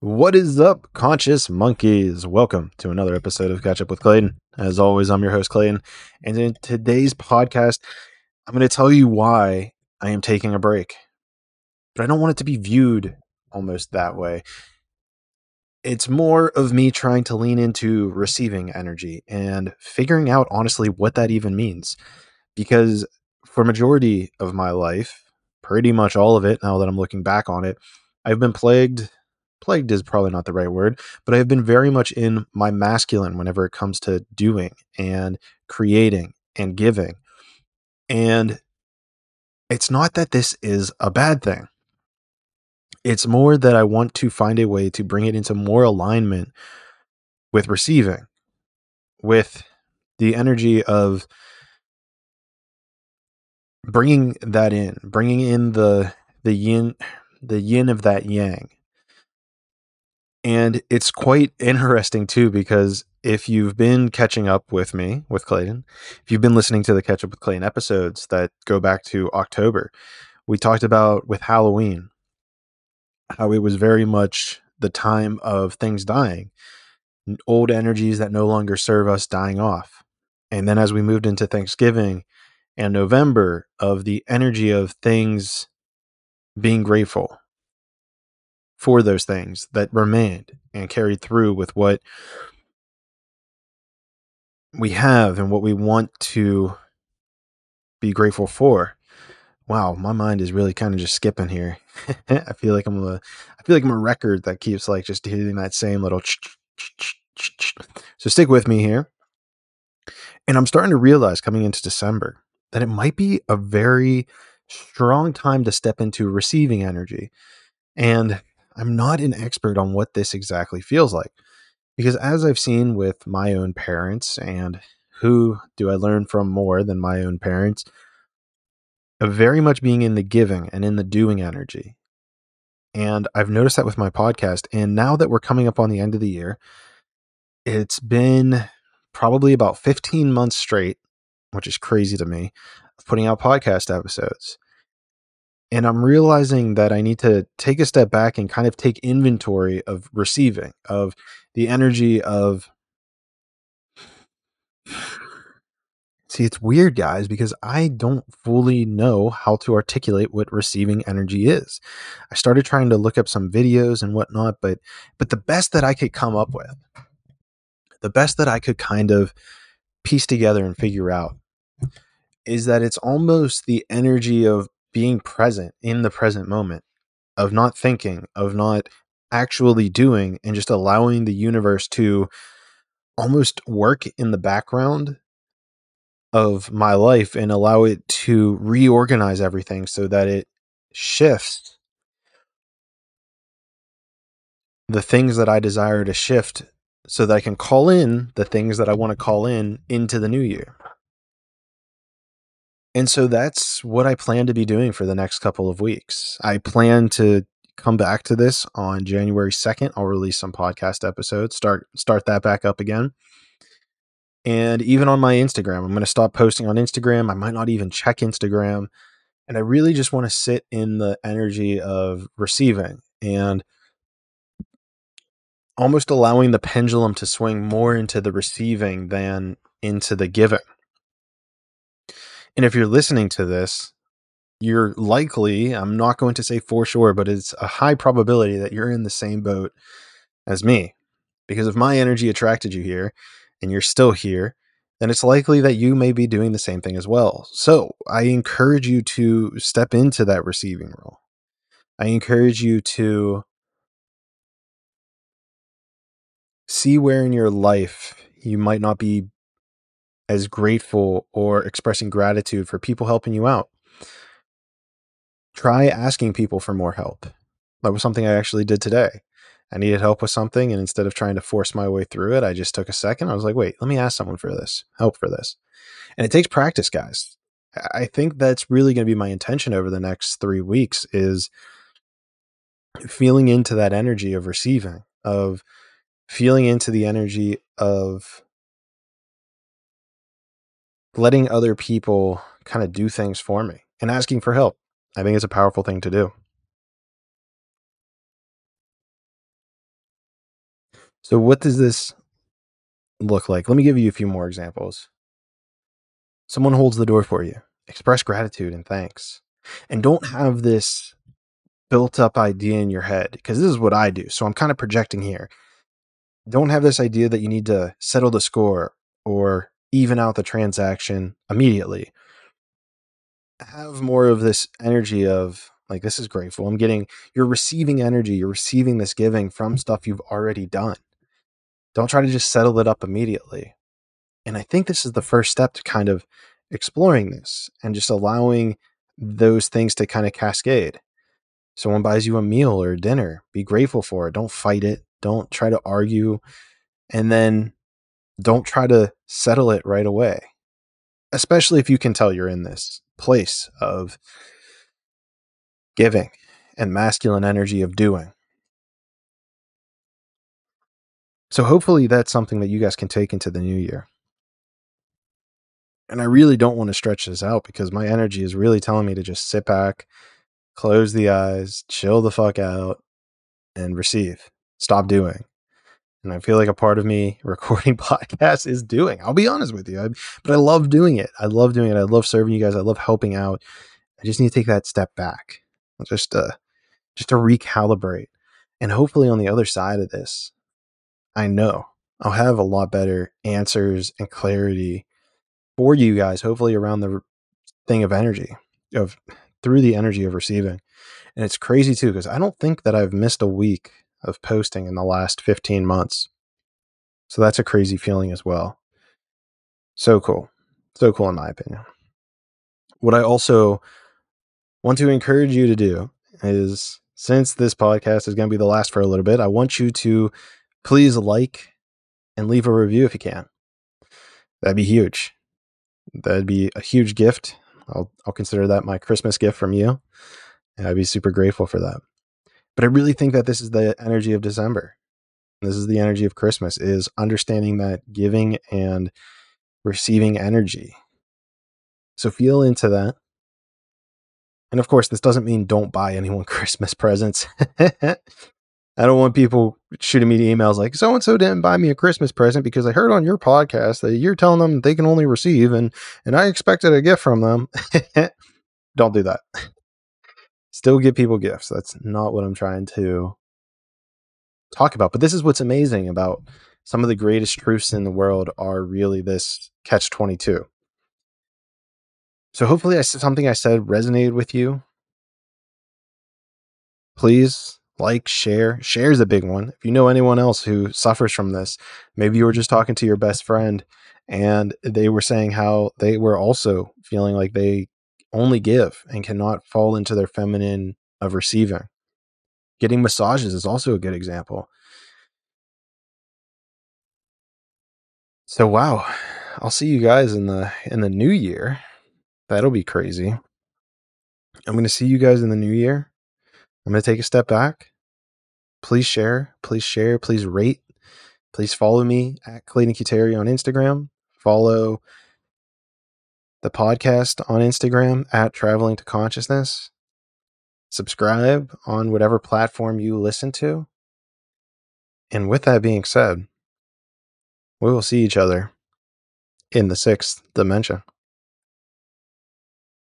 What is up, conscious monkeys? Welcome to another episode of Catch Up with Clayton. As always, I'm your host, Clayton. And in today's podcast, I'm going to tell you why I am taking a break. But I don't want it to be viewed almost that way. It's more of me trying to lean into receiving energy and figuring out, honestly, what that even means. Because for majority of my life, pretty much all of it, now that I'm looking back on it, I've been plagued plagued is probably not the right word, but I've been very much in my masculine whenever it comes to doing and creating and giving. And it's not that this is a bad thing. It's more that I want to find a way to bring it into more alignment with receiving, with the energy of bringing that in, bringing in the the yin the yin of that yang and it's quite interesting too, because if you've been catching up with me, with Clayton, if you've been listening to the Catch Up with Clayton episodes that go back to October, we talked about with Halloween how it was very much the time of things dying, old energies that no longer serve us dying off. And then as we moved into Thanksgiving and November, of the energy of things being grateful for those things that remained and carried through with what we have and what we want to be grateful for. Wow, my mind is really kind of just skipping here. I feel like I'm a I feel like I'm a record that keeps like just hitting that same little so stick with me here. And I'm starting to realize coming into December that it might be a very strong time to step into receiving energy. And I'm not an expert on what this exactly feels like. Because as I've seen with my own parents, and who do I learn from more than my own parents? Very much being in the giving and in the doing energy. And I've noticed that with my podcast. And now that we're coming up on the end of the year, it's been probably about 15 months straight, which is crazy to me, of putting out podcast episodes and I'm realizing that I need to take a step back and kind of take inventory of receiving, of the energy of. See, it's weird, guys, because I don't fully know how to articulate what receiving energy is. I started trying to look up some videos and whatnot, but but the best that I could come up with, the best that I could kind of piece together and figure out, is that it's almost the energy of being present in the present moment, of not thinking, of not actually doing, and just allowing the universe to almost work in the background of my life and allow it to reorganize everything so that it shifts the things that I desire to shift so that I can call in the things that I want to call in into the new year. And so that's what I plan to be doing for the next couple of weeks. I plan to come back to this on January 2nd. I'll release some podcast episodes, start start that back up again. And even on my Instagram, I'm going to stop posting on Instagram. I might not even check Instagram. And I really just want to sit in the energy of receiving and almost allowing the pendulum to swing more into the receiving than into the giving. And if you're listening to this, you're likely, I'm not going to say for sure, but it's a high probability that you're in the same boat as me. Because if my energy attracted you here and you're still here, then it's likely that you may be doing the same thing as well. So I encourage you to step into that receiving role. I encourage you to see where in your life you might not be as grateful or expressing gratitude for people helping you out. Try asking people for more help. That was something I actually did today. I needed help with something, and instead of trying to force my way through it, I just took a second. I was like, wait, let me ask someone for this, help for this. And it takes practice, guys. I think that's really going to be my intention over the next three weeks is feeling into that energy of receiving, of feeling into the energy of letting other people kind of do things for me and asking for help. I think it's a powerful thing to do. So, what does this look like? Let me give you a few more examples. Someone holds the door for you. Express gratitude and thanks. And don't have this built up idea in your head because this is what I do. So I'm kind of projecting here. Don't have this idea that you need to settle the score or even out the transaction immediately. Have more of this energy of like, this is grateful. I'm getting, you're receiving energy, you're receiving this giving from mm-hmm. stuff you've already done. Don't try to just settle it up immediately. And I think this is the first step to kind of exploring this and just allowing those things to kind of cascade. Someone buys you a meal or dinner, be grateful for it. Don't fight it. Don't try to argue. And then don't try to settle it right away. Especially if you can tell you're in this place of giving and masculine energy of doing. So hopefully that's something that you guys can take into the new year. And I really don't want to stretch this out because my energy is really telling me to just sit back, close the eyes, chill the fuck out, and receive. Stop doing. And I feel like a part of me recording podcasts is doing. I'll be honest with you. I, but I love doing it. I love doing it. I love serving you guys. I love helping out. I just need to take that step back. Just to just to recalibrate. And hopefully on the other side of this, I know I'll have a lot better answers and clarity for you guys, hopefully around the thing of energy, of through the energy of receiving. And it's crazy too, because I don't think that I've missed a week of posting in the last 15 months. So that's a crazy feeling as well. So cool. So cool, in my opinion. What I also want to encourage you to do is since this podcast is going to be the last for a little bit, I want you to please like and leave a review if you can. That'd be huge. That'd be a huge gift. I'll I'll consider that my Christmas gift from you. And I'd be super grateful for that. But I really think that this is the energy of December. This is the energy of Christmas is understanding that giving and receiving energy. So feel into that. And of course, this doesn't mean don't buy anyone Christmas presents. I don't want people shooting me emails like so and so didn't buy me a Christmas present because I heard on your podcast that you're telling them they can only receive and and I expected a gift from them. don't do that. Still give people gifts. That's not what I'm trying to talk about. But this is what's amazing about some of the greatest truths in the world are really this catch 22. So hopefully I something I said resonated with you. Please like, share. Share is a big one. If you know anyone else who suffers from this, maybe you were just talking to your best friend and they were saying how they were also feeling like they only give and cannot fall into their feminine of receiving. Getting massages is also a good example. So wow, I'll see you guys in the in the new year. That'll be crazy. I'm going to see you guys in the new year. I'm going to take a step back. Please share, please share, please rate, please follow me at Clayton Cuteri on Instagram. Follow the podcast on Instagram at Traveling to Consciousness. Subscribe on whatever platform you listen to. And with that being said, we will see each other in the sixth dimension.